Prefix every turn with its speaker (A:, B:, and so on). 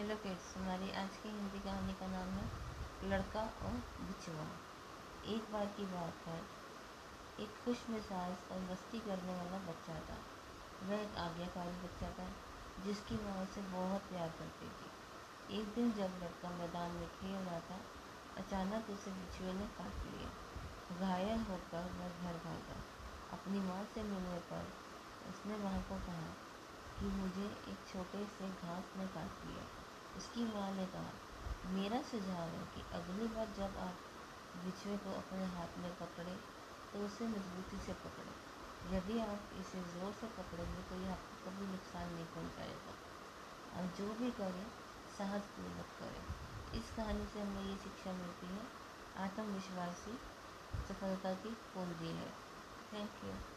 A: Hello kids हमारी आज की हिंदी कहानी का नाम है लड़का और बिछुआ एक बार की बात है, एक खुश मिजाज और मस्ती करने वाला बच्चा था। वह एक आज्ञाकारी बच्चा था, जिसकी माँ उसे बहुत प्यार करती थी। एक दिन जब लड़का मैदान में खेल रहा था, अचानक उसे बिछुए ने काट लिया। घायल होकर वह घर भागा अपनी माँ से मिलने पर उसने माँ को कहा कि मुझे एक छोटे से घास ने काट लिया। उसकी माँ ने कहा, मेरा सुझाव है कि अगली बार जब आप बिछुए को अपने हाथ में पकड़े तो उसे मजबूती से पकड़े। यदि आप इसे ज़ोर से पकड़ेंगे तो यह आपको कभी नुकसान नहीं पहुंचाएगा। और जो भी करें साहसपूर्वक करें। इस कहानी से हमें ये शिक्षा मिलती है। आत्मविश्वासी सफलता की कुंजी है। Thank you.